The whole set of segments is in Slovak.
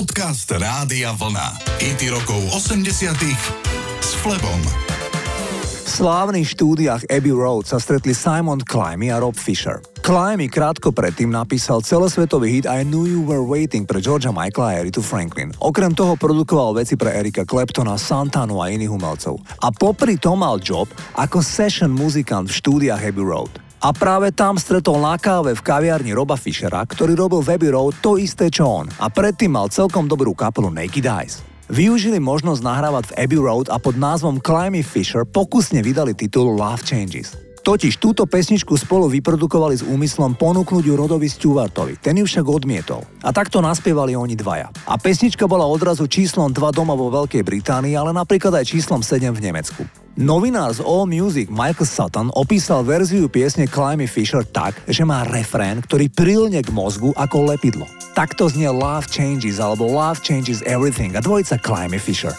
Podcast Rádia Vlna. IT rokov 80 s Flebom. V slávnych štúdiách Abbey Road sa stretli Simon Climby a Rob Fisher. Climby krátko predtým napísal celosvetový hit I Knew You Were Waiting pre Georgia Michaela a Eritu Franklin. Okrem toho produkoval veci pre Erika Claptona, Santanu a iných umelcov. A popri tom mal job ako session muzikant v štúdiách Abbey Road. A práve tam stretol na káve v kaviarni Roba Fishera, ktorý robil v Abbey Road to isté čo on a predtým mal celkom dobrú kapelu Naked Eyes. Využili možnosť nahrávať v Abbey Road a pod názvom Climby Fisher pokusne vydali titul Love Changes. Totiž túto pesničku spolu vyprodukovali s úmyslom ponúknuť ju Rodovi Stewartovi, ten ju však odmietol. A takto naspievali oni dvaja. A pesnička bola odrazu číslom 2 doma vo Veľkej Británii, ale napríklad aj číslom 7 v Nemecku. Novinár z All Music Michael Sutton opísal verziu piesne Climby Fisher tak, že má refrén, ktorý prilne k mozgu ako lepidlo. Takto znie Love Changes alebo Love Changes Everything a dvojica Climby Fisher.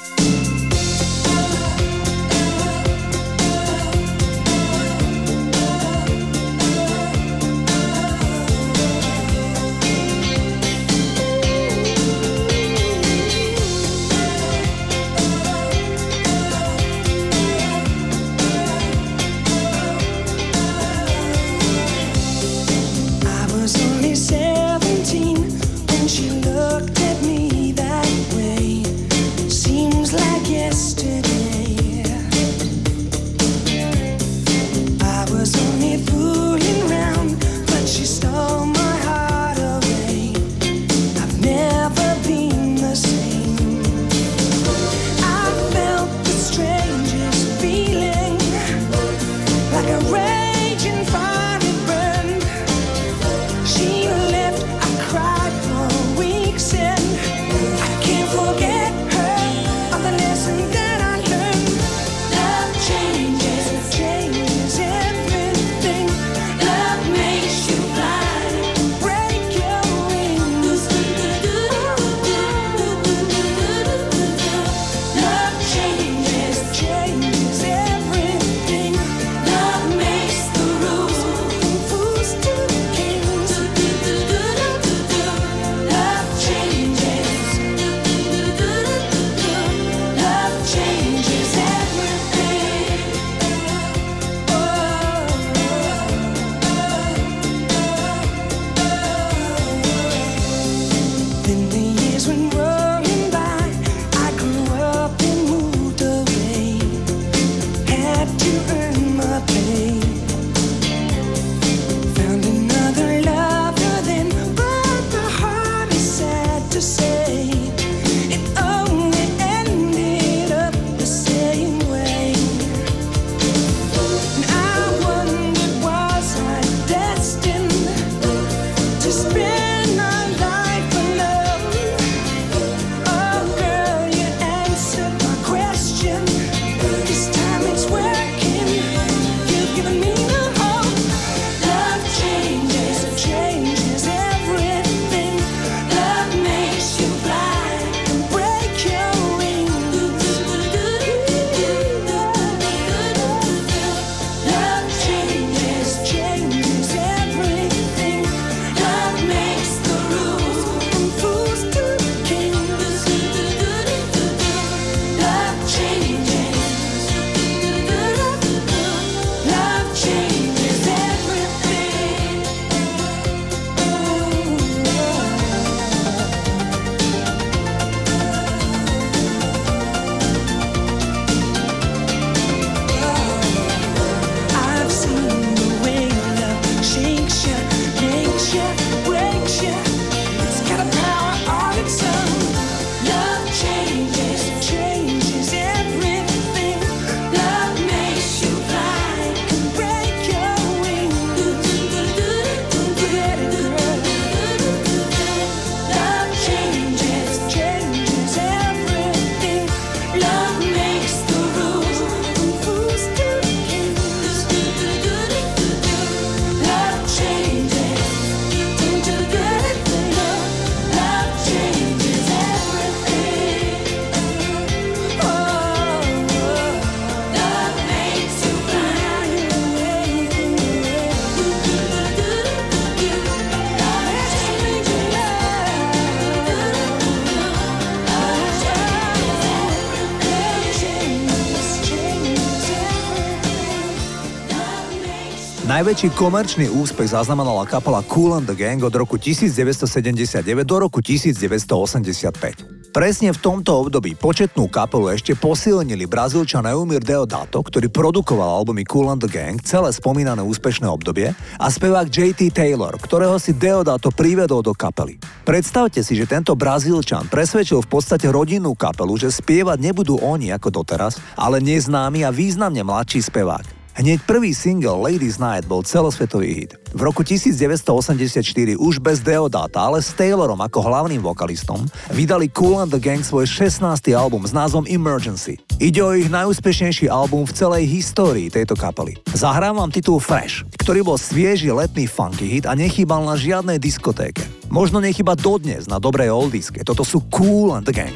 Najväčší komerčný úspech zaznamenala kapela Cool and the Gang od roku 1979 do roku 1985. Presne v tomto období početnú kapelu ešte posilnili brazílčan Eumir Deodato, ktorý produkoval albumy Cool and the Gang celé spomínané úspešné obdobie a spevák JT Taylor, ktorého si Deodato privedol do kapely. Predstavte si, že tento brazílčan presvedčil v podstate rodinnú kapelu, že spievať nebudú oni ako doteraz, ale neznámy a významne mladší spevák. Hneď prvý single Ladies Night bol celosvetový hit. V roku 1984 už bez Deodata, ale s Taylorom ako hlavným vokalistom vydali Cool and the Gang svoj 16. album s názvom Emergency. Ide o ich najúspešnejší album v celej histórii tejto kapely. Zahrám vám titul Fresh, ktorý bol svieži letný funky hit a nechýbal na žiadnej diskotéke. Možno nechyba dodnes na dobrej oldiske. Toto sú Cool and the Gang.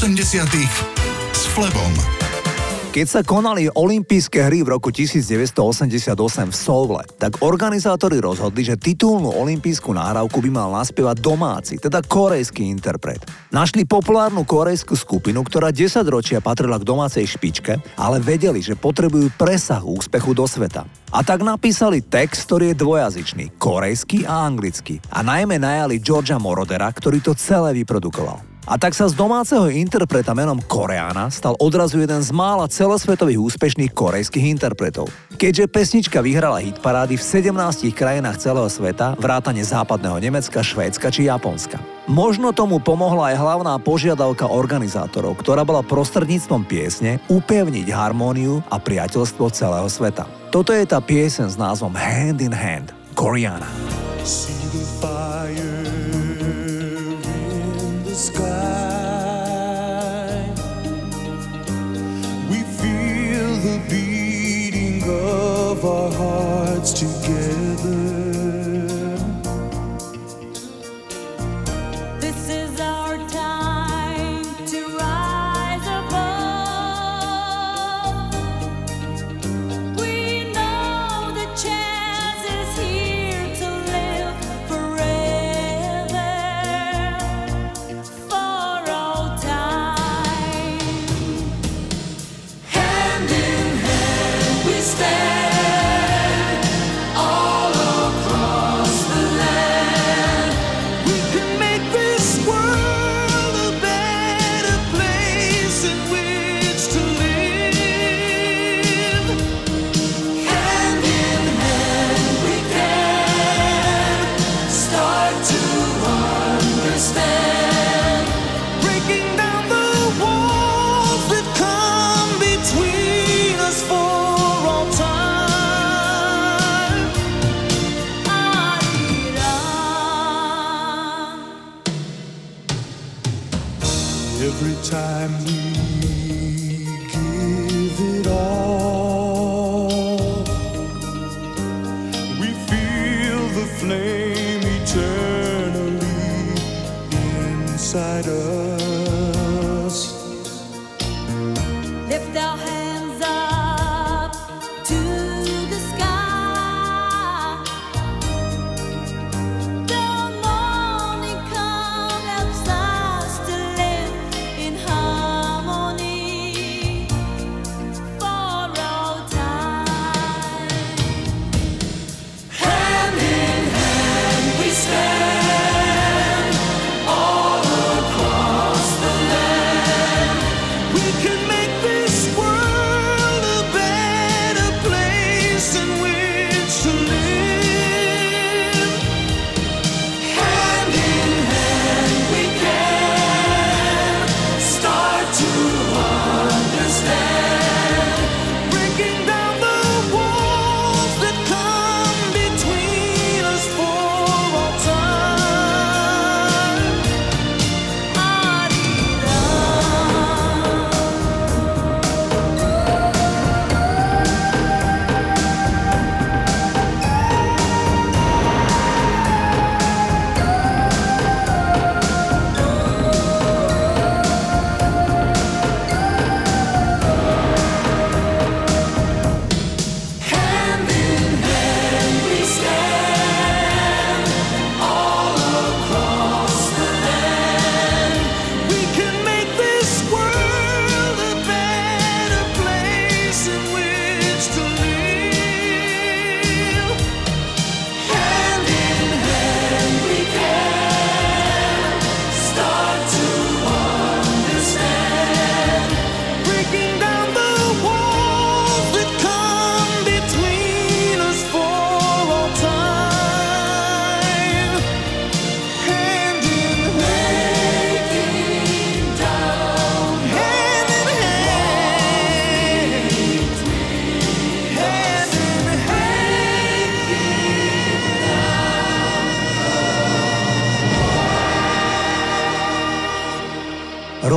80 s Flebom. Keď sa konali olympijské hry v roku 1988 v Soule, tak organizátori rozhodli, že titulnú olympijskú nahrávku by mal naspievať domáci, teda korejský interpret. Našli populárnu korejskú skupinu, ktorá 10 ročia patrila k domácej špičke, ale vedeli, že potrebujú presah úspechu do sveta. A tak napísali text, ktorý je dvojazyčný, korejský a anglicky. A najmä najali Georgia Morodera, ktorý to celé vyprodukoval. A tak sa z domáceho interpreta menom Koreana stal odrazu jeden z mála celosvetových úspešných korejských interpretov. Keďže pesnička vyhrala hitparády v 17 krajinách celého sveta, vrátane západného Nemecka, Švédska či Japonska. Možno tomu pomohla aj hlavná požiadavka organizátorov, ktorá bola prostredníctvom piesne upevniť harmóniu a priateľstvo celého sveta. Toto je tá piesen s názvom Hand in Hand, Koreana. See every time. we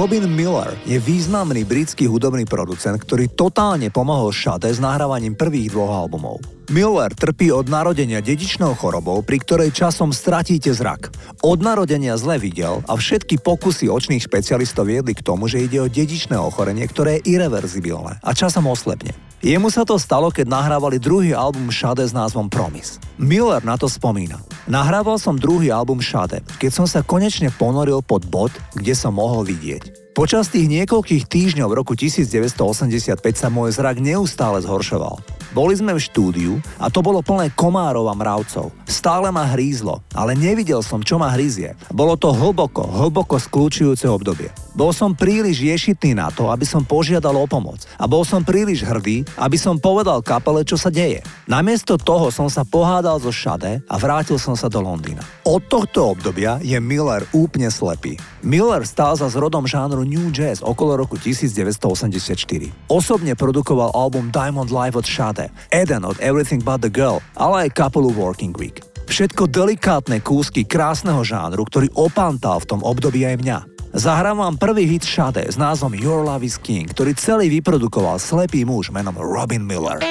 Robin Miller je významný britský hudobný producent, ktorý totálne pomohol Shade s nahrávaním prvých dvoch albumov. Miller trpí od narodenia dedičnou chorobou, pri ktorej časom stratíte zrak. Od narodenia zle videl a všetky pokusy očných špecialistov viedli k tomu, že ide o dedičné ochorenie, ktoré je irreverzibilné a časom oslepne. Jemu sa to stalo, keď nahrávali druhý album Shade s názvom Promise. Miller na to spomína. Nahrával som druhý album Shade, keď som sa konečne ponoril pod bod, kde som mohol vidieť. Počas tých niekoľkých týždňov v roku 1985 sa môj zrak neustále zhoršoval. Boli sme v štúdiu a to bolo plné komárov a mravcov. Stále ma hrízlo, ale nevidel som, čo ma hryzie. Bolo to hlboko, hlboko skľúčujúce obdobie. Bol som príliš ješitný na to, aby som požiadal o pomoc. A bol som príliš hrdý, aby som povedal kapele, čo sa deje. Namiesto toho som sa pohádal zo Šade a vrátil som sa do Londýna. Od tohto obdobia je Miller úplne slepý. Miller stál za zrodom žánru New Jazz okolo roku 1984. Osobne produkoval album Diamond Live od Shade, Eden od Everything But The Girl, ale aj kapelu Working Week. Všetko delikátne kúsky krásneho žánru, ktorý opantal v tom období aj mňa. Zahrám vám prvý hit Shade s názvom Your Love is King, ktorý celý vyprodukoval slepý muž menom Robin Miller.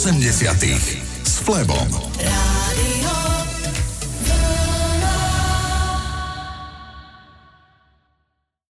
80 s Flebom.